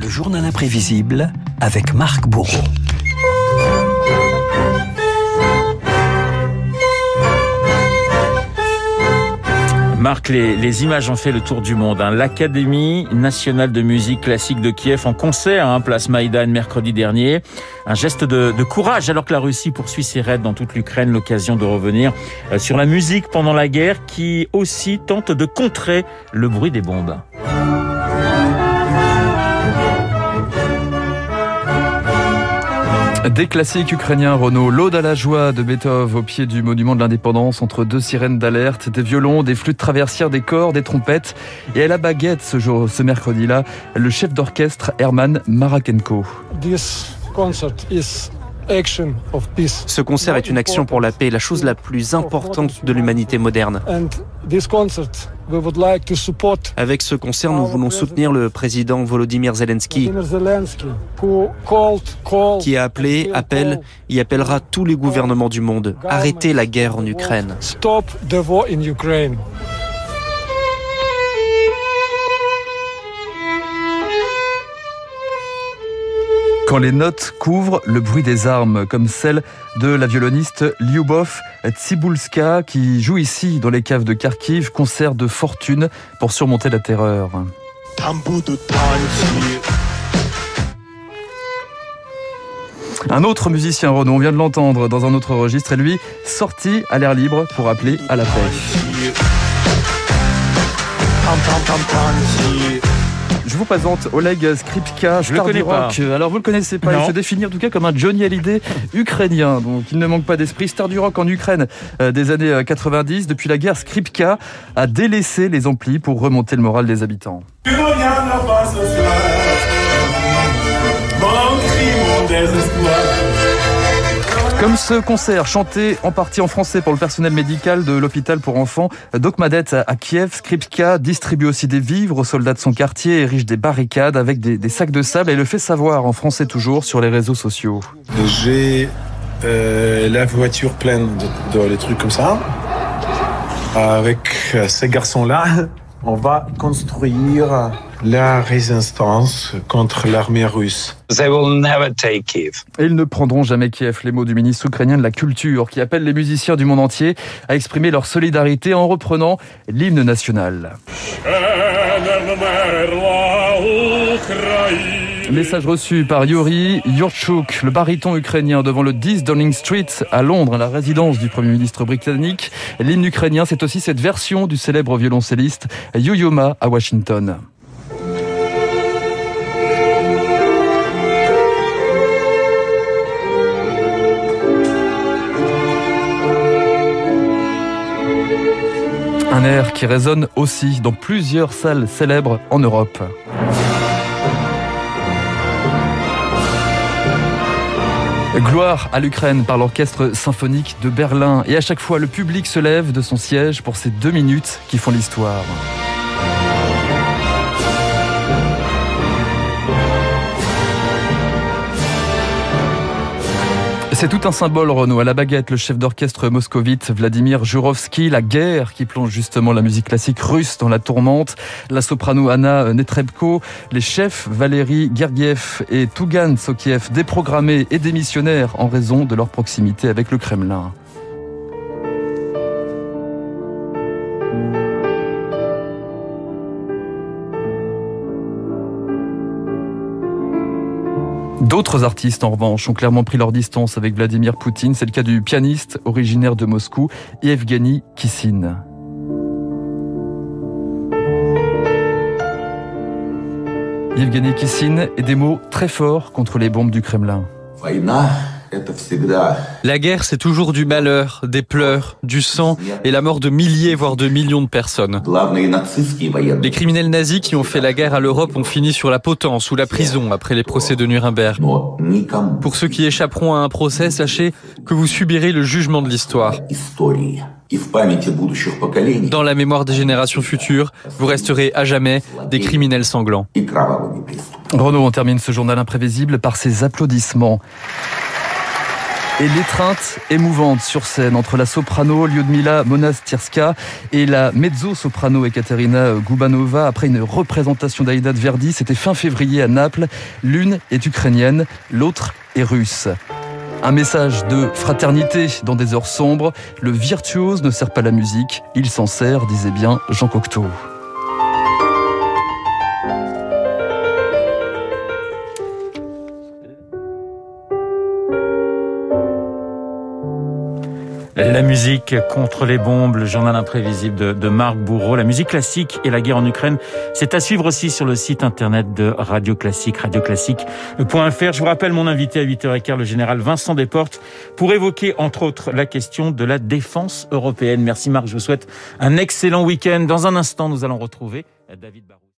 Le journal imprévisible avec Marc Bourreau. Marc, les, images ont fait le tour du monde. Hein. L'Académie nationale de musique classique de Kiev en concert, hein, place Maïdan mercredi dernier. Un geste de, de, courage alors que la Russie poursuit ses raids dans toute l'Ukraine. L'occasion de revenir euh, sur la musique pendant la guerre qui aussi tente de contrer le bruit des bombes. Des classiques ukrainiens, Renault, l'Aude à la joie de Beethoven au pied du monument de l'indépendance entre deux sirènes d'alerte, des violons, des flûtes traversières, des corps, des trompettes. Et à la baguette ce jour, ce mercredi-là, le chef d'orchestre Herman Marakenko. Ce concert est une action pour la paix, la chose la plus importante de l'humanité moderne. Avec ce concert, nous voulons soutenir le président Volodymyr Zelensky, qui a appelé, appelle et appellera tous les gouvernements du monde. Arrêtez la guerre en Ukraine. Quand les notes couvrent le bruit des armes, comme celle de la violoniste Lyubov Tsibulska, qui joue ici dans les caves de Kharkiv, concert de fortune pour surmonter la terreur. Un autre musicien Renaud, on vient de l'entendre dans un autre registre, et lui sorti à l'air libre pour appeler à la paix. Je vous présente Oleg Skripka, star du rock. Alors vous le connaissez pas, il se définit en tout cas comme un Johnny Hallyday ukrainien. Donc il ne manque pas d'esprit. Star du rock en Ukraine euh, des années 90. Euh, Depuis la guerre, Skripka a délaissé les amplis pour remonter le moral des habitants. Comme ce concert chanté en partie en français pour le personnel médical de l'hôpital pour enfants Dokmadet à Kiev, Skripka distribue aussi des vivres aux soldats de son quartier, érige des barricades avec des, sacs de sable et le fait savoir en français toujours sur les réseaux sociaux. J'ai euh, la voiture pleine de, de, trucs comme ça. Avec euh, ces garçons-là, on va construire la résistance contre l'armée russe. They will never take Kiev. Et ils ne prendront jamais Kiev, les mots du ministre ukrainien de la Culture, qui appelle les musiciens du monde entier à exprimer leur solidarité en reprenant l'hymne national. Message reçu par Yuri Yurchuk, le baryton ukrainien, devant le 10 Downing Street à Londres, la résidence du Premier ministre britannique. L'hymne ukrainien, c'est aussi cette version du célèbre violoncelliste Yo-Yoma à Washington. Qui résonne aussi dans plusieurs salles célèbres en Europe. Gloire à l'Ukraine par l'orchestre symphonique de Berlin. Et à chaque fois, le public se lève de son siège pour ces deux minutes qui font l'histoire. C'est tout un symbole, Renaud. À la baguette, le chef d'orchestre moscovite Vladimir Jurovski, la guerre qui plonge justement la musique classique russe dans la tourmente, la soprano Anna Netrebko, les chefs Valérie Gergiev et Tugan Sokiev, déprogrammés et démissionnaires en raison de leur proximité avec le Kremlin. D'autres artistes, en revanche, ont clairement pris leur distance avec Vladimir Poutine. C'est le cas du pianiste originaire de Moscou, Evgeny Kissin. Evgeny Kissin et des mots très forts contre les bombes du Kremlin. La guerre, c'est toujours du malheur, des pleurs, du sang et la mort de milliers, voire de millions de personnes. Les criminels nazis qui ont fait la guerre à l'Europe ont fini sur la potence ou la prison après les procès de Nuremberg. Pour ceux qui échapperont à un procès, sachez que vous subirez le jugement de l'histoire. Dans la mémoire des générations futures, vous resterez à jamais des criminels sanglants. Renaud, on termine ce journal imprévisible par ses applaudissements. Et l'étreinte émouvante sur scène entre la soprano Lyudmila Monastirska et la mezzo-soprano Ekaterina Gubanova après une représentation d'Aïda de Verdi. C'était fin février à Naples. L'une est ukrainienne, l'autre est russe. Un message de fraternité dans des heures sombres. Le virtuose ne sert pas la musique, il s'en sert, disait bien Jean Cocteau. La musique contre les bombes, le journal imprévisible de, de, Marc Bourreau, la musique classique et la guerre en Ukraine. C'est à suivre aussi sur le site internet de Radio Classique, radioclassique.fr. Je vous rappelle mon invité à 8h15, le général Vincent Desportes, pour évoquer entre autres la question de la défense européenne. Merci Marc, je vous souhaite un excellent week-end. Dans un instant, nous allons retrouver David Barou.